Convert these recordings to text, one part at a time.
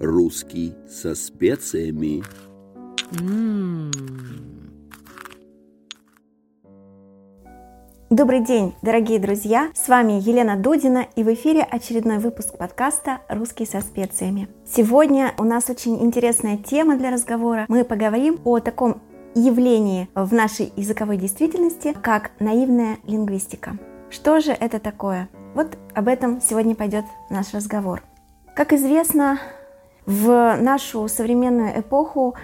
Русский со специями. Добрый день, дорогие друзья! С вами Елена Дудина и в эфире очередной выпуск подкаста «Русский со специями». Сегодня у нас очень интересная тема для разговора. Мы поговорим о таком явлении в нашей языковой действительности, как наивная лингвистика. Что же это такое? Вот об этом сегодня пойдет наш разговор. Как известно, в нашу современную эпоху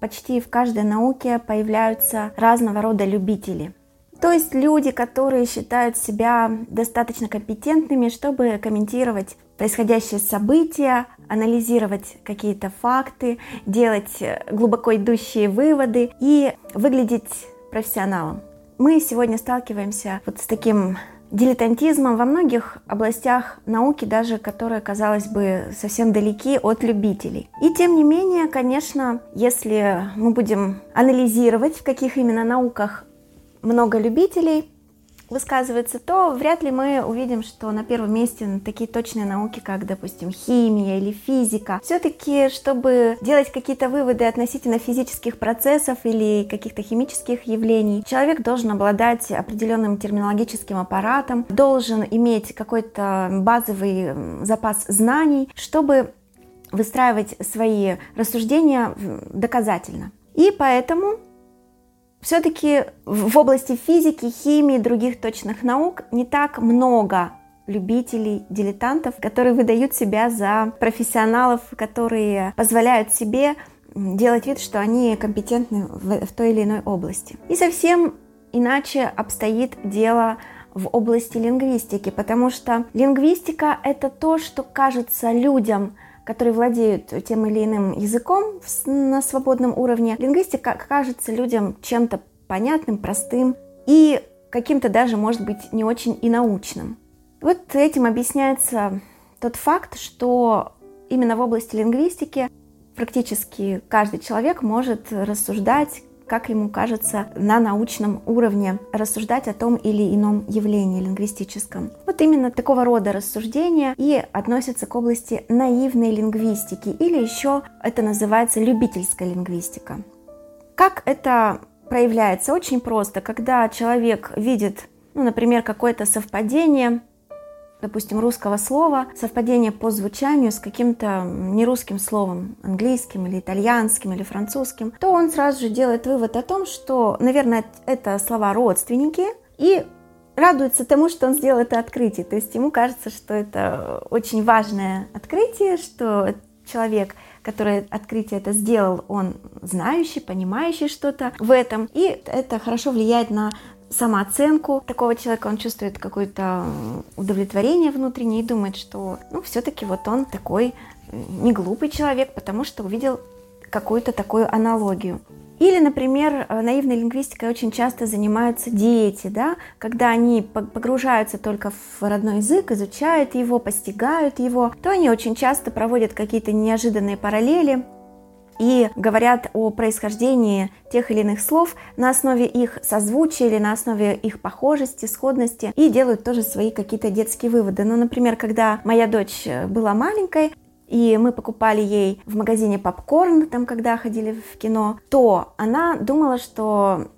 почти в каждой науке появляются разного рода любители. То есть люди, которые считают себя достаточно компетентными, чтобы комментировать происходящие события, анализировать какие-то факты, делать глубоко идущие выводы и выглядеть профессионалом. Мы сегодня сталкиваемся вот с таким дилетантизмом во многих областях науки, даже которые, казалось бы, совсем далеки от любителей. И тем не менее, конечно, если мы будем анализировать, в каких именно науках много любителей, высказывается, то вряд ли мы увидим, что на первом месте такие точные науки, как, допустим, химия или физика. Все-таки, чтобы делать какие-то выводы относительно физических процессов или каких-то химических явлений, человек должен обладать определенным терминологическим аппаратом, должен иметь какой-то базовый запас знаний, чтобы выстраивать свои рассуждения доказательно. И поэтому все-таки в области физики, химии и других точных наук не так много любителей, дилетантов, которые выдают себя за профессионалов, которые позволяют себе делать вид, что они компетентны в, в той или иной области. И совсем иначе обстоит дело в области лингвистики, потому что лингвистика — это то, что кажется людям которые владеют тем или иным языком на свободном уровне, лингвистика кажется людям чем-то понятным, простым и каким-то даже, может быть, не очень и научным. Вот этим объясняется тот факт, что именно в области лингвистики практически каждый человек может рассуждать как ему кажется, на научном уровне рассуждать о том или ином явлении лингвистическом. Вот именно такого рода рассуждения и относятся к области наивной лингвистики, или еще это называется любительская лингвистика. Как это проявляется? Очень просто. Когда человек видит, ну, например, какое-то совпадение допустим, русского слова, совпадение по звучанию с каким-то нерусским словом, английским или итальянским или французским, то он сразу же делает вывод о том, что, наверное, это слова родственники, и радуется тому, что он сделал это открытие. То есть ему кажется, что это очень важное открытие, что человек, который открытие это сделал, он знающий, понимающий что-то в этом, и это хорошо влияет на самооценку такого человека, он чувствует какое-то удовлетворение внутреннее и думает, что ну все-таки вот он такой не глупый человек, потому что увидел какую-то такую аналогию. Или, например, э, наивной лингвистикой очень часто занимаются дети, да, когда они погружаются только в родной язык, изучают его, постигают его, то они очень часто проводят какие-то неожиданные параллели и говорят о происхождении тех или иных слов на основе их созвучия или на основе их похожести, сходности, и делают тоже свои какие-то детские выводы. Ну, например, когда моя дочь была маленькой, и мы покупали ей в магазине попкорн, там, когда ходили в кино, то она думала, что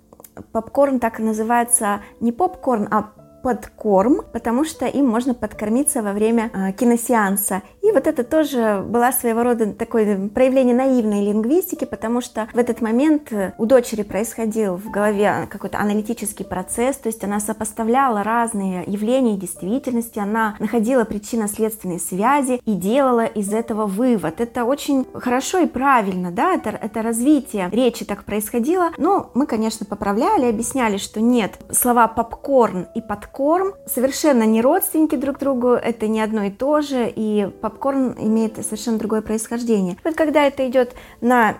попкорн так называется не попкорн, а подкорм, потому что им можно подкормиться во время э, киносеанса. И вот это тоже была своего рода такое проявление наивной лингвистики, потому что в этот момент э, у дочери происходил в голове какой-то аналитический процесс, то есть она сопоставляла разные явления действительности, она находила причинно-следственные связи и делала из этого вывод. Это очень хорошо и правильно, да, это, это развитие речи так происходило, но мы, конечно, поправляли, объясняли, что нет, слова попкорн и подкорм попкорн совершенно не родственники друг другу, это не одно и то же, и попкорн имеет совершенно другое происхождение. Вот когда это идет на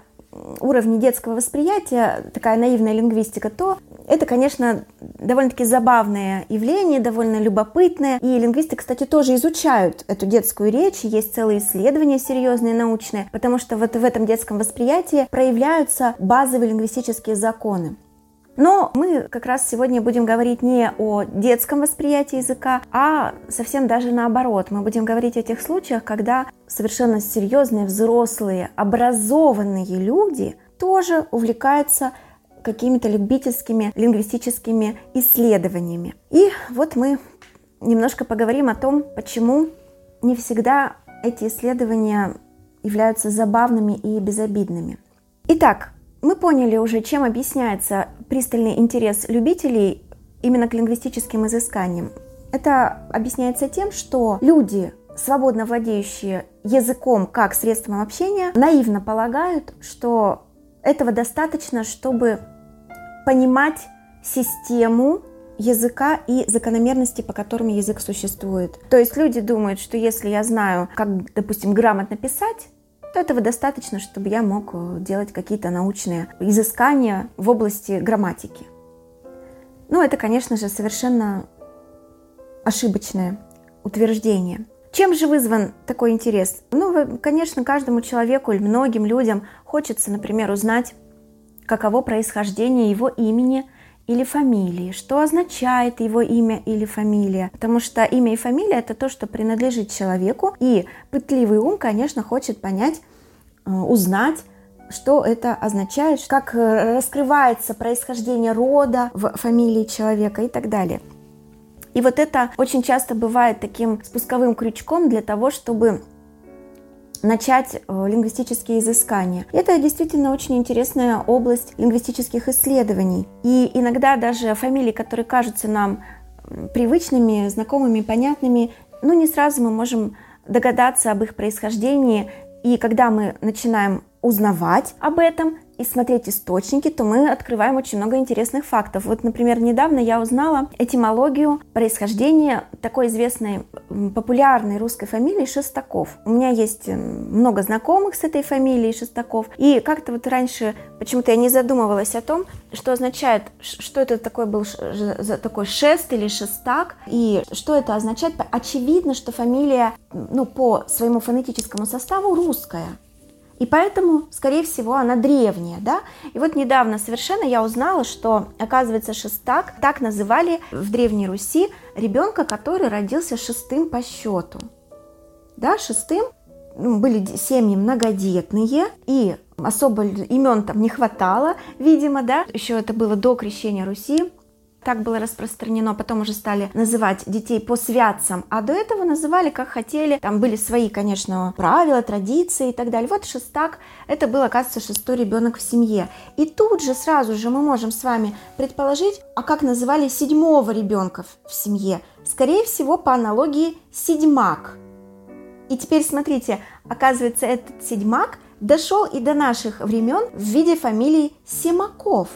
уровне детского восприятия, такая наивная лингвистика, то это, конечно, довольно-таки забавное явление, довольно любопытное. И лингвисты, кстати, тоже изучают эту детскую речь. Есть целые исследования серьезные, научные, потому что вот в этом детском восприятии проявляются базовые лингвистические законы. Но мы как раз сегодня будем говорить не о детском восприятии языка, а совсем даже наоборот. Мы будем говорить о тех случаях, когда совершенно серьезные, взрослые, образованные люди тоже увлекаются какими-то любительскими лингвистическими исследованиями. И вот мы немножко поговорим о том, почему не всегда эти исследования являются забавными и безобидными. Итак, мы поняли уже, чем объясняется пристальный интерес любителей именно к лингвистическим изысканиям. Это объясняется тем, что люди, свободно владеющие языком как средством общения, наивно полагают, что этого достаточно, чтобы понимать систему языка и закономерности, по которым язык существует. То есть люди думают, что если я знаю, как, допустим, грамотно писать, то этого достаточно, чтобы я мог э, делать какие-то научные изыскания в области грамматики. Ну, это, конечно же, совершенно ошибочное утверждение. Чем же вызван такой интерес? Ну, конечно, каждому человеку или многим людям хочется, например, узнать, каково происхождение его имени или фамилии, что означает его имя или фамилия, потому что имя и фамилия это то, что принадлежит человеку, и пытливый ум, конечно, хочет понять, э, узнать, что это означает, как э, раскрывается происхождение рода в фамилии человека и так далее. И вот это очень часто бывает таким спусковым крючком для того, чтобы начать э, лингвистические изыскания. Это действительно очень интересная область лингвистических исследований. И иногда даже фамилии, которые кажутся нам привычными, знакомыми, понятными, ну не сразу мы можем догадаться об их происхождении. И когда мы начинаем узнавать об этом, и смотреть источники, то мы открываем очень много интересных фактов. Вот, например, недавно я узнала этимологию происхождения такой известной популярной русской фамилии Шестаков. У меня есть много знакомых с этой фамилией Шестаков, и как-то вот раньше почему-то я не задумывалась о том, что означает, что это такой был такой шест или шестак, и что это означает. Очевидно, что фамилия ну, по своему фонетическому составу русская. И поэтому, скорее всего, она древняя, да. И вот недавно совершенно я узнала, что, оказывается, шестак так называли в Древней Руси ребенка, который родился шестым по счету. Да, шестым ну, были семьи многодетные, и особо имен там не хватало, видимо, да. Еще это было до крещения Руси так было распространено, потом уже стали называть детей по святцам, а до этого называли как хотели, там были свои, конечно, правила, традиции и так далее. Вот шестак, это был, оказывается, шестой ребенок в семье. И тут же сразу же мы можем с вами предположить, а как называли седьмого ребенка в семье? Скорее всего, по аналогии седьмак. И теперь смотрите, оказывается, этот седьмак дошел и до наших времен в виде фамилии Симаков.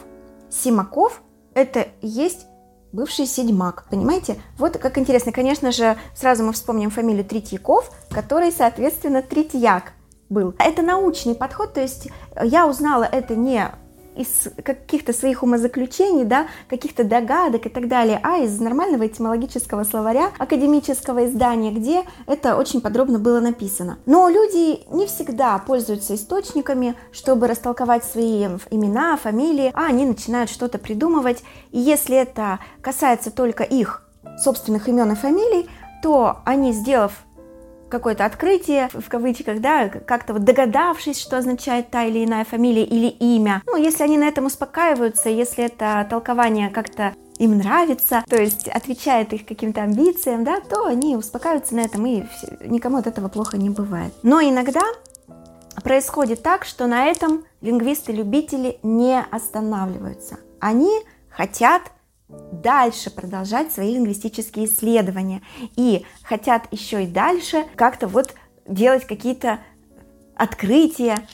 Симаков это есть бывший седьмак, понимаете? Вот как интересно, конечно же, сразу мы вспомним фамилию Третьяков, который, соответственно, Третьяк был. Это научный подход, то есть я узнала это не из каких-то своих умозаключений, да, каких-то догадок и так далее, а из нормального этимологического словаря академического издания, где это очень подробно было написано. Но люди не всегда пользуются источниками, чтобы растолковать свои имена, фамилии, а они начинают что-то придумывать. И если это касается только их собственных имен и фамилий, то они, сделав какое-то открытие, в кавычках, да, как-то вот догадавшись, что означает та или иная фамилия или имя. Ну, если они на этом успокаиваются, если это толкование как-то им нравится, то есть отвечает их каким-то амбициям, да, то они успокаиваются на этом, и никому от этого плохо не бывает. Но иногда происходит так, что на этом лингвисты-любители не останавливаются. Они хотят дальше продолжать свои лингвистические исследования и хотят еще и дальше как-то вот делать какие-то открытия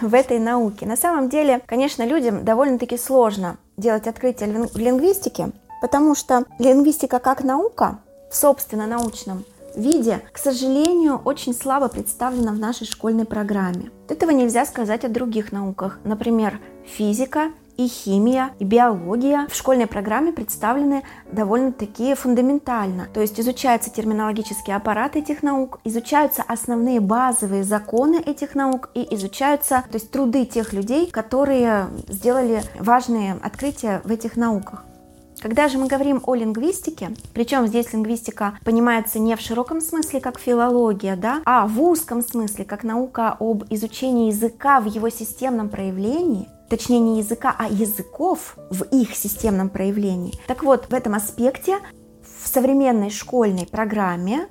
в этой науке. На самом деле, конечно, людям довольно-таки сложно делать открытия в лингвистике, потому что лингвистика как наука в собственно научном виде, к сожалению, очень слабо представлена в нашей школьной программе. Этого нельзя сказать о других науках, например, физика и химия, и биология в школьной программе представлены довольно-таки фундаментально. То есть изучается терминологический аппарат этих наук, изучаются основные базовые законы этих наук и изучаются то есть, труды тех людей, которые сделали важные открытия в этих науках. Когда же мы говорим о лингвистике, причем здесь лингвистика понимается не в широком смысле, как филология, да, а в узком смысле, как наука об изучении языка в его системном проявлении, точнее не языка, а языков в их системном проявлении. Так вот, в этом аспекте в современной школьной программе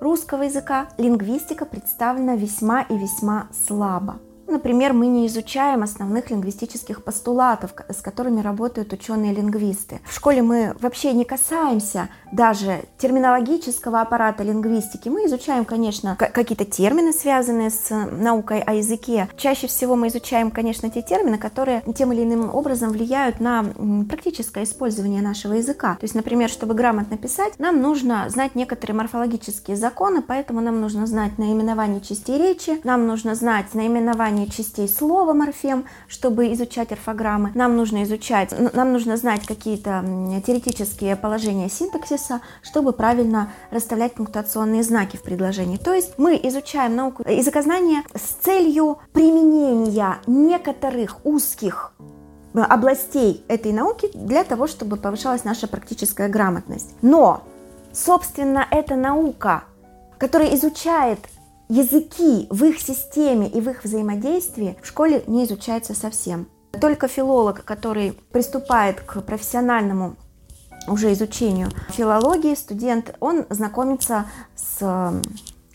русского языка лингвистика представлена весьма и весьма слабо. Например, мы не изучаем основных лингвистических постулатов, с которыми работают ученые-лингвисты. В школе мы вообще не касаемся даже терминологического аппарата лингвистики. Мы изучаем, конечно, какие-то термины, связанные с наукой о языке. Чаще всего мы изучаем, конечно, те термины, которые тем или иным образом влияют на практическое использование нашего языка. То есть, например, чтобы грамотно писать, нам нужно знать некоторые морфологические законы, поэтому нам нужно знать наименование частей речи, нам нужно знать наименование название частей слова морфем, чтобы изучать орфограммы. Нам нужно изучать, нам нужно знать какие-то теоретические положения синтаксиса, чтобы правильно расставлять пунктуационные знаки в предложении. То есть мы изучаем науку языкознания с целью применения некоторых узких областей этой науки для того, чтобы повышалась наша практическая грамотность. Но, собственно, эта наука, которая изучает языки в их системе и в их взаимодействии в школе не изучается совсем. Только филолог, который приступает к профессиональному уже изучению филологии, студент, он знакомится с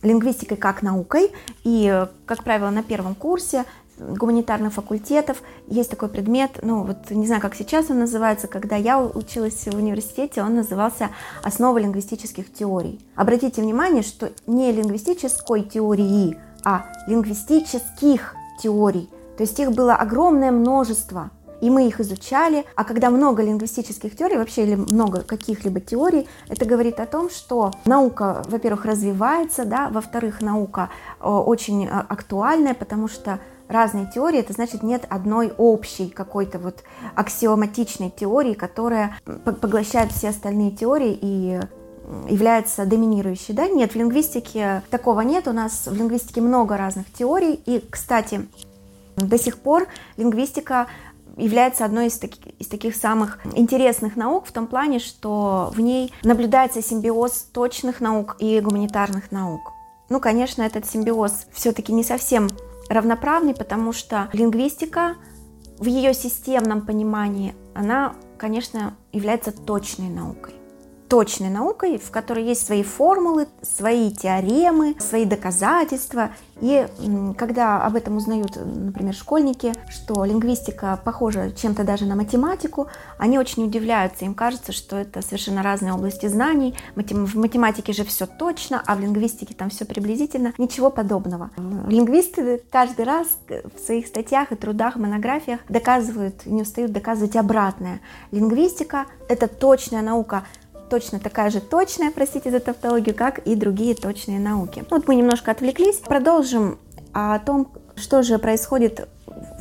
лингвистикой как наукой, и, как правило, на первом курсе гуманитарных факультетов есть такой предмет, ну вот не знаю, как сейчас он называется, когда я училась в университете, он назывался «Основы лингвистических теорий». Обратите внимание, что не лингвистической теории, а лингвистических теорий. То есть их было огромное множество, и мы их изучали. А когда много лингвистических теорий, вообще или много каких-либо теорий, это говорит о том, что наука, во-первых, развивается, да, во-вторых, наука э, очень э, актуальная, потому что разные теории, это значит нет одной общей какой-то вот аксиоматичной теории, которая поглощает все остальные теории и является доминирующей, да? Нет, в лингвистике такого нет, у нас в лингвистике много разных теорий, и, кстати, до сих пор лингвистика является одной из таких, из таких самых интересных наук в том плане, что в ней наблюдается симбиоз точных наук и гуманитарных наук. Ну, конечно, этот симбиоз все-таки не совсем равноправный, потому что лингвистика в ее системном понимании, она, конечно, является точной наукой точной наукой, в которой есть свои формулы, свои теоремы, свои доказательства. И когда об этом узнают, например, школьники, что лингвистика похожа чем-то даже на математику, они очень удивляются. Им кажется, что это совершенно разные области знаний. В математике же все точно, а в лингвистике там все приблизительно. Ничего подобного. Лингвисты каждый раз в своих статьях и трудах, монографиях доказывают, не устают доказывать обратное. Лингвистика — это точная наука, точно такая же точная, простите за тавтологию, как и другие точные науки. Вот мы немножко отвлеклись. Продолжим о том, что же происходит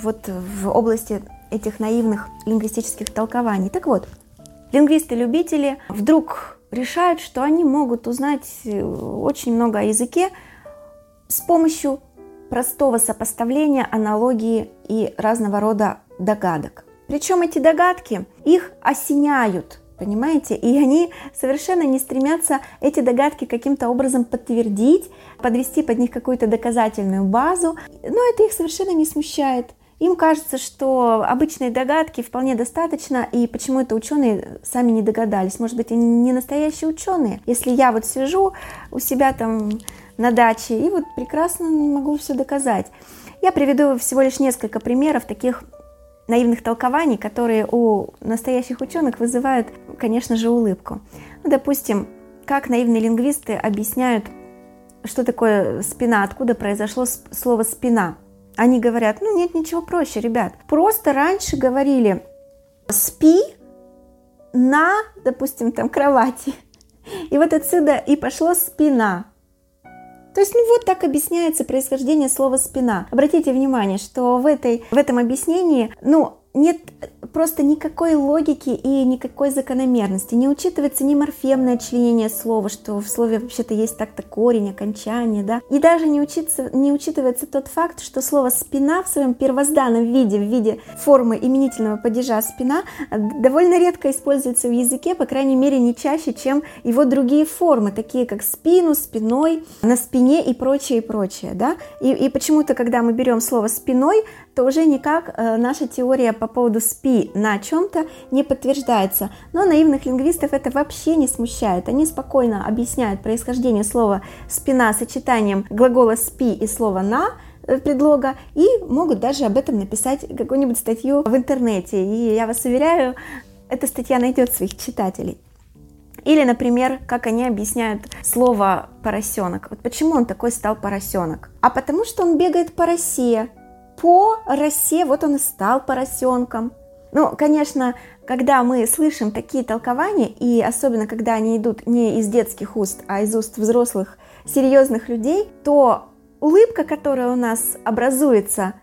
вот в области этих наивных лингвистических толкований. Так вот, лингвисты-любители вдруг решают, что они могут узнать э, очень много о языке с помощью простого сопоставления, аналогии и разного рода догадок. Причем эти догадки их осеняют – Понимаете? И они совершенно не стремятся эти догадки каким-то образом подтвердить, подвести под них какую-то доказательную базу. Но это их совершенно не смущает. Им кажется, что обычные догадки вполне достаточно, и почему это ученые сами не догадались. Может быть, они не настоящие ученые. Если я вот сижу у себя там на даче и вот прекрасно могу все доказать. Я приведу всего лишь несколько примеров таких наивных толкований, которые у настоящих ученых вызывают, конечно же, улыбку. Ну, допустим, как наивные лингвисты объясняют, что такое спина, откуда произошло слово спина. Они говорят, ну нет ничего проще, ребят. Просто раньше говорили спи на, допустим, там кровати. И вот отсюда и пошло спина. То есть, ну вот так объясняется происхождение слова «спина». Обратите внимание, что в, этой, в этом объяснении, ну, нет просто никакой логики и никакой закономерности. Не учитывается ни морфемное членение слова, что в слове вообще-то есть так-то корень, окончание, да. И даже не, учится, не учитывается тот факт, что слово «спина» в своем первозданном виде, в виде формы именительного падежа «спина», довольно редко используется в языке, по крайней мере, не чаще, чем его другие формы, такие как спину, спиной, на спине и прочее, и прочее, да. И, и почему-то, когда мы берем слово «спиной», то уже никак э, наша теория по поводу «спи» на чем-то не подтверждается. Но наивных лингвистов это вообще не смущает. Они спокойно объясняют происхождение слова «спина» сочетанием глагола «спи» и слова «на», э, предлога и могут даже об этом написать какую-нибудь статью в интернете. И я вас уверяю, эта статья найдет своих читателей. Или, например, как они объясняют слово поросенок. Вот почему он такой стал поросенок? А потому что он бегает по росе, по росе, вот он и стал поросенком. Ну, конечно, когда мы слышим такие толкования, и особенно когда они идут не из детских уст, а из уст взрослых, серьезных людей, то улыбка, которая у нас образуется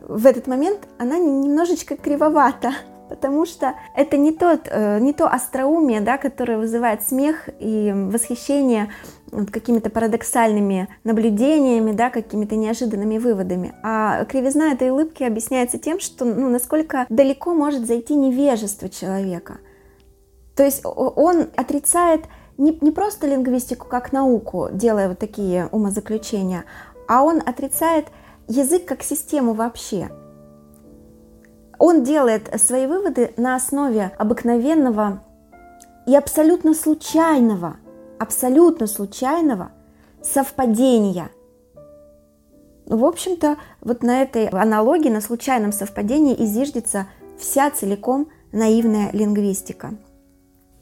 в этот момент, она немножечко кривовата потому что это не, тот, э, не то остроумие, да, которое вызывает смех и восхищение какими-то парадоксальными наблюдениями, да, какими-то неожиданными выводами. А кривизна этой улыбки объясняется тем, что ну, насколько далеко может зайти невежество человека. То есть он отрицает не, не просто лингвистику как науку, делая вот такие умозаключения, а он отрицает язык как систему вообще. Он делает свои выводы на основе обыкновенного и абсолютно случайного, абсолютно случайного совпадения. В общем-то, вот на этой аналогии, на случайном совпадении и зиждется вся целиком наивная лингвистика.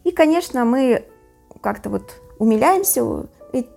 И, конечно, мы как-то вот умиляемся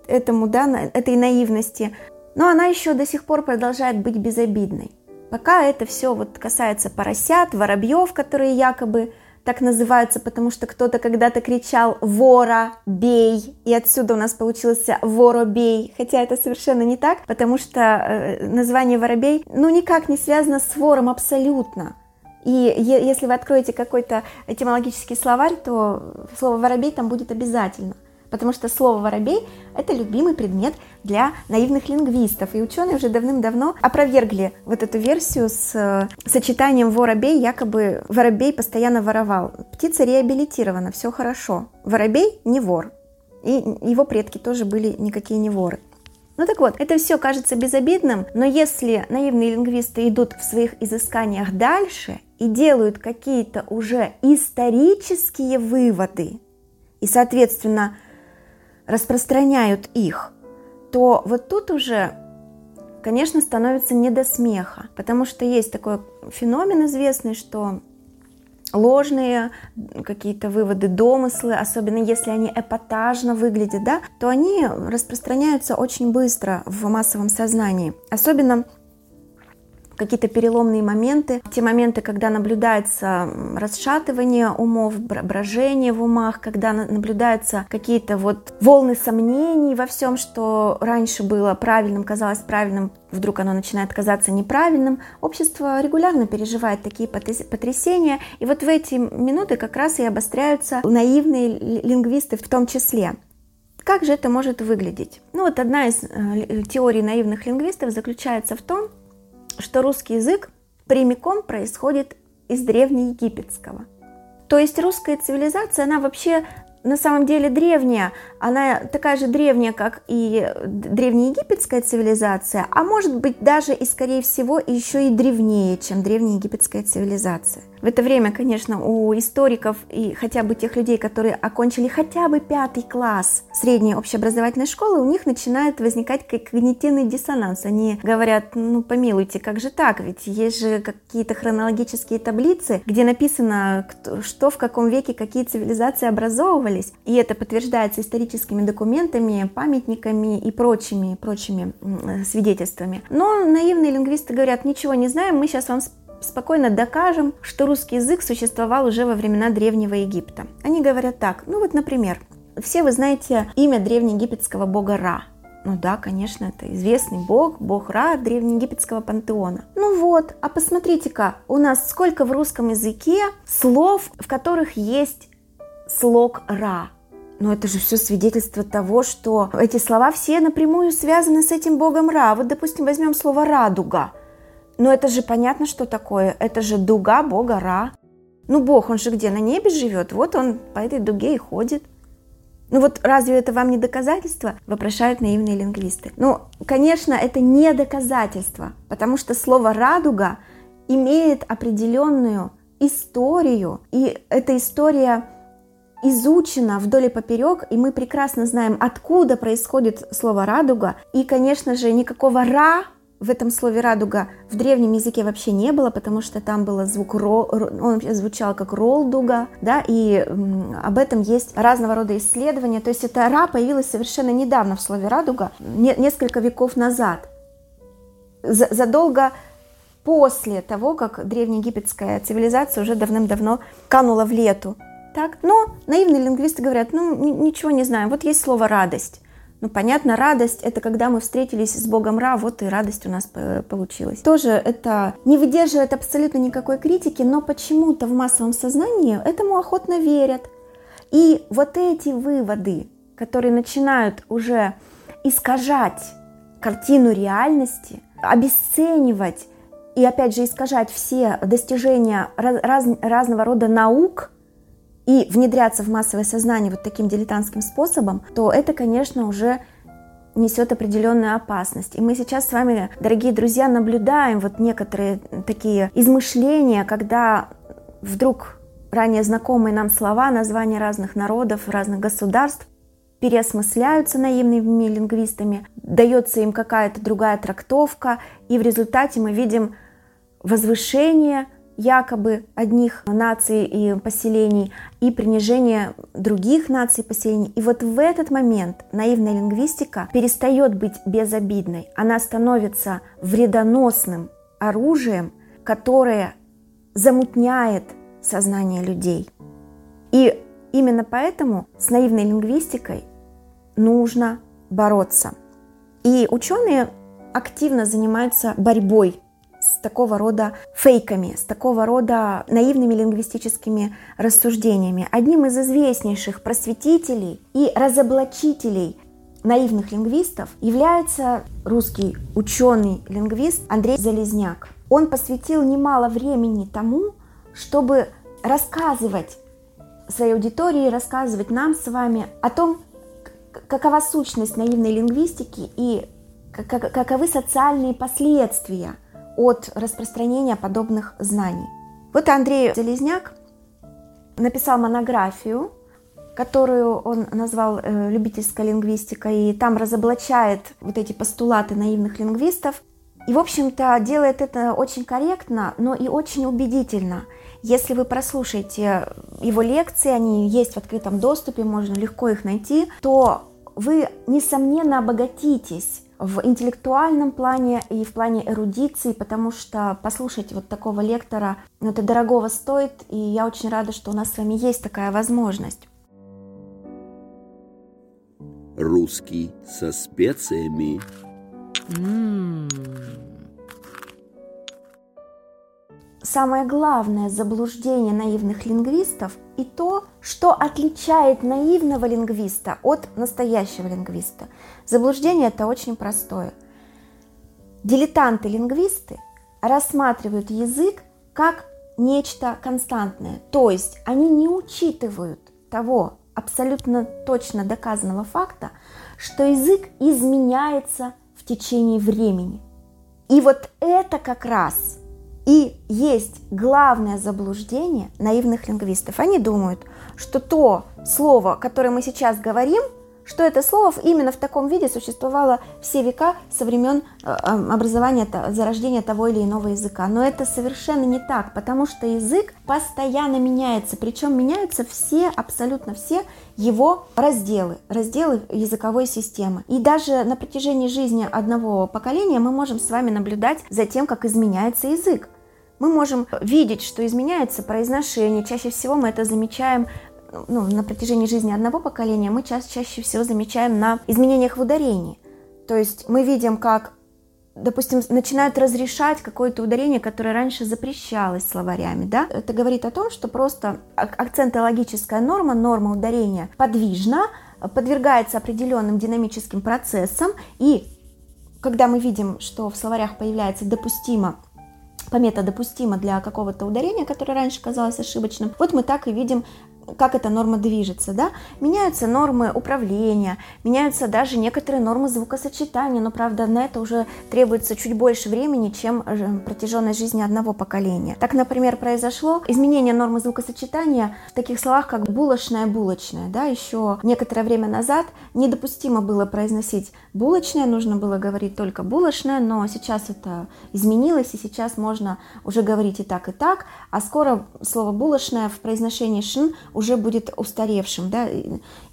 этому, да, этой наивности, но она еще до сих пор продолжает быть безобидной. Пока это все вот касается поросят, воробьев, которые якобы так называются, потому что кто-то когда-то кричал «вора, бей», и отсюда у нас получился «воробей», хотя это совершенно не так, потому что э, название «воробей» ну никак не связано с вором абсолютно. И если вы откроете какой-то этимологический словарь, то слово «воробей» там будет обязательно – потому что слово «воробей» — это любимый предмет для наивных лингвистов. И ученые уже давным-давно опровергли вот эту версию с э, сочетанием «воробей», якобы воробей постоянно воровал. Птица реабилитирована, все хорошо. Воробей не вор. И его предки тоже были никакие не воры. Ну так вот, это все кажется безобидным, но если наивные лингвисты идут в своих изысканиях дальше и делают какие-то уже исторические выводы, и, соответственно, распространяют их, то вот тут уже, конечно, становится не до смеха, потому что есть такой феномен известный, что ложные какие-то выводы, домыслы, особенно если они эпатажно выглядят, да, то они распространяются очень быстро в массовом сознании. Особенно какие-то переломные моменты, те моменты, когда наблюдается расшатывание умов, брожение в умах, когда наблюдаются какие-то вот волны сомнений во всем, что раньше было правильным, казалось правильным, вдруг оно начинает казаться неправильным. Общество регулярно переживает такие потрясения, и вот в эти минуты как раз и обостряются наивные лингвисты в том числе. Как же это может выглядеть? Ну вот одна из э, теорий наивных лингвистов заключается в том, что русский язык прямиком происходит из древнеегипетского. То есть русская цивилизация, она вообще на самом деле древняя, она такая же древняя, как и древнеегипетская цивилизация, а может быть даже и, скорее всего, еще и древнее, чем древнеегипетская цивилизация. В это время, конечно, у историков и хотя бы тех людей, которые окончили хотя бы пятый класс средней общеобразовательной школы, у них начинает возникать когнитивный диссонанс. Они говорят, ну помилуйте, как же так? Ведь есть же какие-то хронологические таблицы, где написано, что в каком веке какие цивилизации образовывались. И это подтверждается историческими документами, памятниками и прочими, прочими свидетельствами. Но наивные лингвисты говорят, ничего не знаем, мы сейчас вам спокойно докажем, что русский язык существовал уже во времена Древнего Египта. Они говорят так, ну вот, например, все вы знаете имя древнеегипетского бога Ра. Ну да, конечно, это известный бог, бог Ра древнеегипетского пантеона. Ну вот, а посмотрите-ка, у нас сколько в русском языке слов, в которых есть слог Ра. Но это же все свидетельство того, что эти слова все напрямую связаны с этим богом Ра. Вот, допустим, возьмем слово «радуга». Но это же понятно, что такое. Это же дуга бога Ра. Ну, бог, он же где, на небе живет? Вот он по этой дуге и ходит. Ну вот разве это вам не доказательство? Вопрошают наивные лингвисты. Ну, конечно, это не доказательство, потому что слово «радуга» имеет определенную историю, и эта история изучена вдоль и поперек, и мы прекрасно знаем, откуда происходит слово «радуга». И, конечно же, никакого «ра» в этом слове радуга в древнем языке вообще не было, потому что там был звук ро, он звучал как ролдуга, да, и об этом есть разного рода исследования. То есть это ра появилось совершенно недавно в слове радуга, не, несколько веков назад, задолго после того, как древнеегипетская цивилизация уже давным-давно канула в лету. Так, но наивные лингвисты говорят, ну ничего не знаем, вот есть слово радость. Ну, понятно, радость – это когда мы встретились с Богом Ра, вот и радость у нас получилась. Тоже это не выдерживает абсолютно никакой критики, но почему-то в массовом сознании этому охотно верят. И вот эти выводы, которые начинают уже искажать картину реальности, обесценивать и опять же искажать все достижения раз, разного рода наук – и внедряться в массовое сознание вот таким дилетантским способом, то это, конечно, уже несет определенную опасность. И мы сейчас с вами, дорогие друзья, наблюдаем вот некоторые такие измышления, когда вдруг ранее знакомые нам слова, названия разных народов, разных государств переосмысляются наивными лингвистами, дается им какая-то другая трактовка, и в результате мы видим возвышение якобы одних наций и поселений и принижение других наций и поселений. И вот в этот момент наивная лингвистика перестает быть безобидной. Она становится вредоносным оружием, которое замутняет сознание людей. И именно поэтому с наивной лингвистикой нужно бороться. И ученые активно занимаются борьбой с такого рода фейками, с такого рода наивными лингвистическими рассуждениями. Одним из известнейших просветителей и разоблачителей наивных лингвистов является русский ученый-лингвист Андрей Залезняк. Он посвятил немало времени тому, чтобы рассказывать своей аудитории, рассказывать нам с вами о том, какова сущность наивной лингвистики и каковы социальные последствия – от распространения подобных знаний. Вот Андрей Залезняк написал монографию, которую он назвал э, «Любительская лингвистика», и там разоблачает вот эти постулаты наивных лингвистов. И, в общем-то, делает это очень корректно, но и очень убедительно. Если вы прослушаете его лекции, они есть в открытом доступе, можно легко их найти, то вы, несомненно, обогатитесь в интеллектуальном плане и в плане эрудиции, потому что послушать вот такого лектора, ну, это дорогого стоит, и я очень рада, что у нас с вами есть такая возможность. Русский со специями. Mm самое главное заблуждение наивных лингвистов и то, что отличает наивного лингвиста от настоящего лингвиста. Заблуждение это очень простое. Дилетанты-лингвисты рассматривают язык как нечто константное, то есть они не учитывают того абсолютно точно доказанного факта, что язык изменяется в течение времени. И вот это как раз и есть главное заблуждение наивных лингвистов. Они думают, что то слово, которое мы сейчас говорим, что это слово именно в таком виде существовало все века со времен э, образования, зарождения того или иного языка. Но это совершенно не так, потому что язык постоянно меняется, причем меняются все, абсолютно все его разделы, разделы языковой системы. И даже на протяжении жизни одного поколения мы можем с вами наблюдать за тем, как изменяется язык мы можем видеть, что изменяется произношение. Чаще всего мы это замечаем ну, на протяжении жизни одного поколения, мы чаще, чаще всего замечаем на изменениях в ударении. То есть мы видим, как допустим, начинают разрешать какое-то ударение, которое раньше запрещалось словарями, да, это говорит о том, что просто акцентологическая норма, норма ударения подвижна, подвергается определенным динамическим процессам, и когда мы видим, что в словарях появляется допустимо помета допустима для какого-то ударения, которое раньше казалось ошибочным, вот мы так и видим как эта норма движется, да, меняются нормы управления, меняются даже некоторые нормы звукосочетания, но, правда, на это уже требуется чуть больше времени, чем э, протяженность жизни одного поколения. Так, например, произошло изменение нормы звукосочетания в таких словах, как булочная, булочная, да, еще некоторое время назад недопустимо было произносить булочная, нужно было говорить только булочная, но сейчас это изменилось, и сейчас можно уже говорить и так, и так, а скоро слово булочная в произношении шин уже будет устаревшим, да,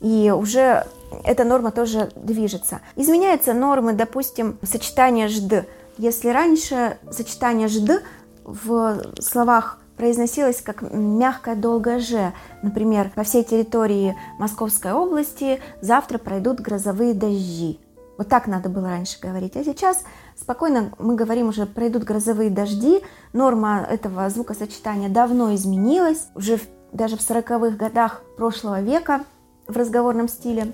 и уже эта норма тоже движется. Изменяются нормы, допустим, сочетания жд. Если раньше сочетание жд в словах произносилось как мягкое долгое «ж». Например, по всей территории Московской области завтра пройдут грозовые дожди. Вот так надо было раньше говорить. А сейчас спокойно мы говорим уже пройдут грозовые дожди. Норма этого звукосочетания давно изменилась. Уже в даже в 40-х годах прошлого века в разговорном стиле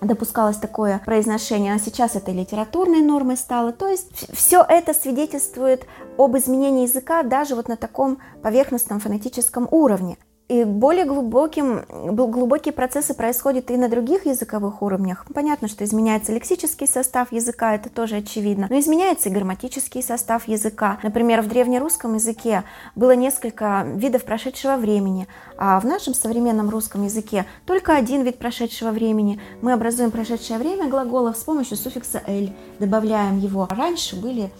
допускалось такое произношение, а сейчас это литературной нормой стало. То есть все это свидетельствует об изменении языка даже вот на таком поверхностном фонетическом уровне. И более глубоким, глубокие процессы происходят и на других языковых уровнях. Понятно, что изменяется лексический состав языка, это тоже очевидно, но изменяется и грамматический состав языка. Например, в древнерусском языке было несколько видов прошедшего времени, а в нашем современном русском языке только один вид прошедшего времени. Мы образуем прошедшее время глаголов с помощью суффикса «л», добавляем его. Раньше были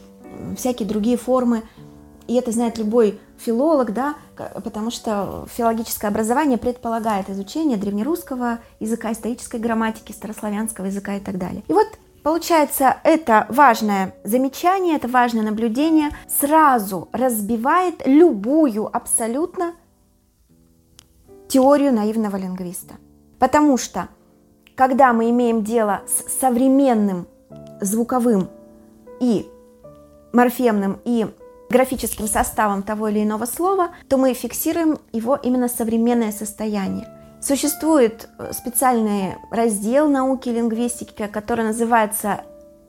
всякие другие формы и это знает любой филолог, да, потому что филологическое образование предполагает изучение древнерусского языка, исторической грамматики, старославянского языка и так далее. И вот Получается, это важное замечание, это важное наблюдение сразу разбивает любую абсолютно теорию наивного лингвиста. Потому что, когда мы имеем дело с современным звуковым и морфемным и графическим составом того или иного слова, то мы фиксируем его именно современное состояние. Существует э, специальный раздел науки лингвистики, который называется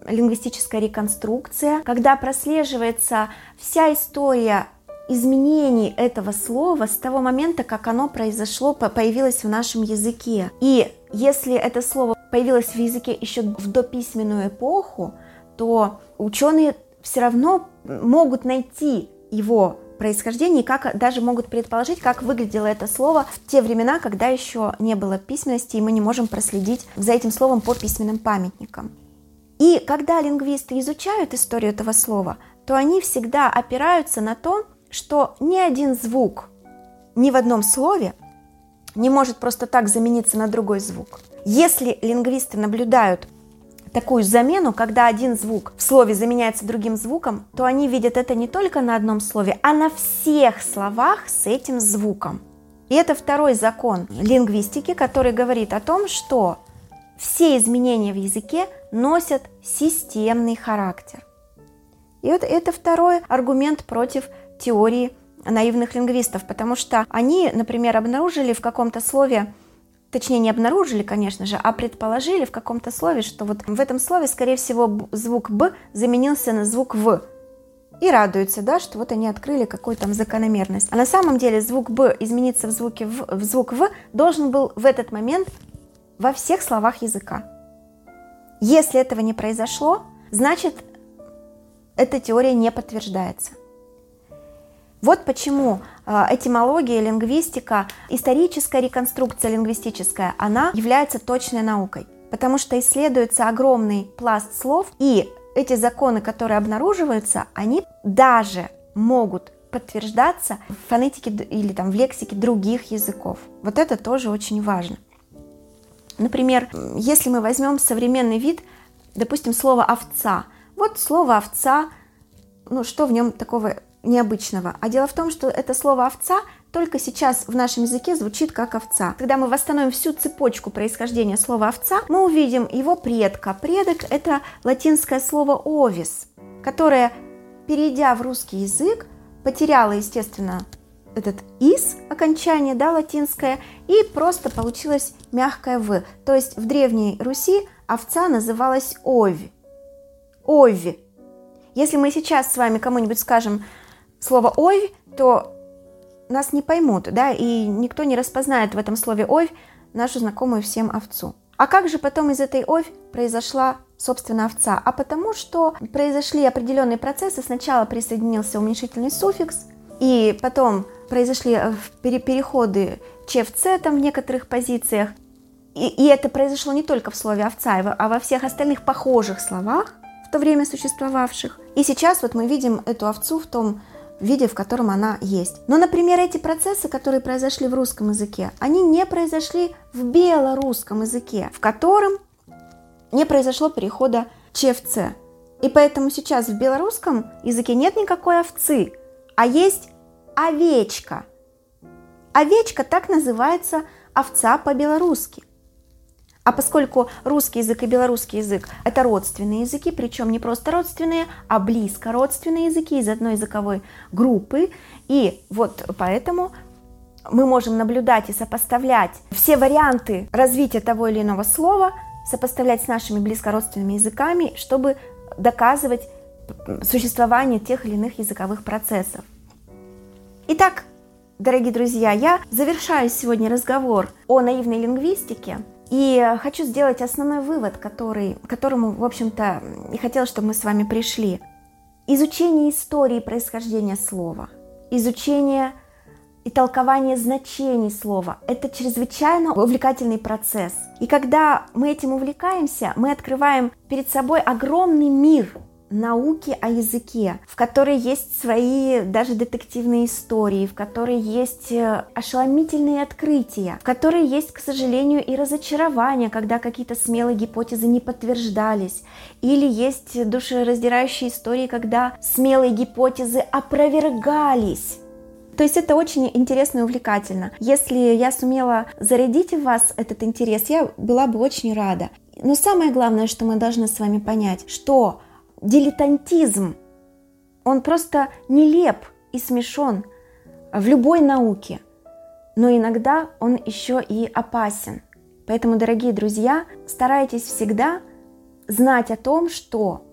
лингвистическая реконструкция, когда прослеживается вся история изменений этого слова с того момента, как оно произошло, появилось в нашем языке. И если это слово появилось в языке еще в дописьменную эпоху, то ученые все равно могут найти его происхождение как даже могут предположить, как выглядело это слово в те времена, когда еще не было письменности, и мы не можем проследить за этим словом по письменным памятникам. И когда лингвисты изучают историю этого слова, то они всегда опираются на то, что ни один звук ни в одном слове не может просто так замениться на другой звук. Если лингвисты наблюдают такую замену, когда один звук в слове заменяется другим звуком, то они видят это не только на одном слове, а на всех словах с этим звуком. И это второй закон лингвистики, который говорит о том, что все изменения в языке носят системный характер. И это, это второй аргумент против теории наивных лингвистов, потому что они, например, обнаружили в каком-то слове точнее не обнаружили, конечно же, а предположили в каком-то слове, что вот в этом слове, скорее всего, звук «б» заменился на звук «в». И радуются, да, что вот они открыли какую-то там закономерность. А на самом деле звук «б» измениться в, звуке в, в звук «в» должен был в этот момент во всех словах языка. Если этого не произошло, значит, эта теория не подтверждается. Вот почему этимология, лингвистика, историческая реконструкция лингвистическая, она является точной наукой. Потому что исследуется огромный пласт слов, и эти законы, которые обнаруживаются, они даже могут подтверждаться в фонетике или там в лексике других языков. Вот это тоже очень важно. Например, если мы возьмем современный вид, допустим, слово овца. Вот слово овца, ну что в нем такого необычного. А дело в том, что это слово овца только сейчас в нашем языке звучит как овца. Когда мы восстановим всю цепочку происхождения слова овца, мы увидим его предка. Предок – это латинское слово «овис», которое, перейдя в русский язык, потеряло, естественно, этот «из» окончание, да, латинское, и просто получилось мягкое «в». То есть в Древней Руси овца называлась «ови». «Ови». Если мы сейчас с вами кому-нибудь скажем слово «ови», то нас не поймут, да, и никто не распознает в этом слове «овь» нашу знакомую всем овцу. А как же потом из этой овь произошла, собственно, овца? А потому что произошли определенные процессы. Сначала присоединился уменьшительный суффикс, и потом произошли э, переходы че в ц там в некоторых позициях. И, и это произошло не только в слове овца, а во всех остальных похожих словах, в то время существовавших. И сейчас вот мы видим эту овцу в том виде, в котором она есть. Но, например, эти процессы, которые произошли в русском языке, они не произошли в белорусском языке, в котором не произошло перехода че в ц. И поэтому сейчас в белорусском языке нет никакой овцы, а есть овечка. Овечка так называется овца по-белорусски. А поскольку русский язык и белорусский язык – это родственные языки, причем не просто родственные, а близко родственные языки из одной языковой группы, и вот поэтому мы можем наблюдать и сопоставлять все варианты развития того или иного слова, сопоставлять с нашими близкородственными языками, чтобы доказывать существование тех или иных языковых процессов. Итак, дорогие друзья, я завершаю сегодня разговор о наивной лингвистике – и хочу сделать основной вывод, который, которому, в общем-то, и хотела, чтобы мы с вами пришли. Изучение истории происхождения слова, изучение и толкование значений слова – это чрезвычайно увлекательный процесс. И когда мы этим увлекаемся, мы открываем перед собой огромный мир – науки о языке, в которой есть свои даже детективные истории, в которой есть э, ошеломительные открытия, в которой есть, к сожалению, и разочарования, когда какие-то смелые гипотезы не подтверждались, или есть душераздирающие истории, когда смелые гипотезы опровергались. То есть это очень интересно и увлекательно. Если я сумела зарядить в вас этот интерес, я была бы очень рада. Но самое главное, что мы должны с вами понять, что дилетантизм, он просто нелеп и смешон в любой науке, но иногда он еще и опасен. Поэтому, дорогие друзья, старайтесь всегда знать о том, что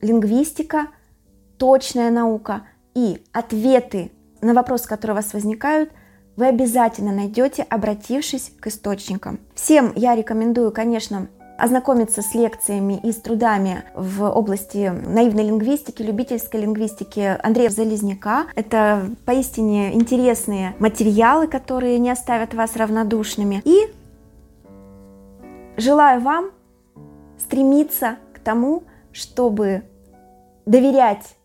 лингвистика – точная наука, и ответы на вопросы, которые у вас возникают, вы обязательно найдете, обратившись к источникам. Всем я рекомендую, конечно, ознакомиться с лекциями и с трудами в области наивной лингвистики, любительской лингвистики Андрея Залезняка. Это поистине интересные материалы, которые не оставят вас равнодушными. И желаю вам стремиться к тому, чтобы доверять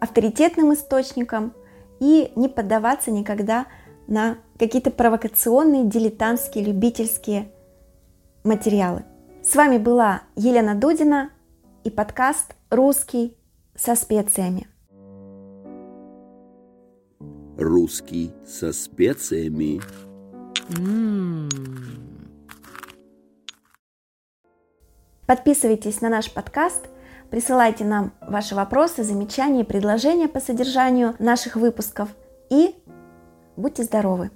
авторитетным источникам и не поддаваться никогда на какие-то провокационные, дилетантские, любительские материалы. С вами была Елена Дудина и подкаст «Русский со специями». Русский со специями. Подписывайтесь на наш подкаст, присылайте нам ваши вопросы, замечания и предложения по содержанию наших выпусков и будьте здоровы!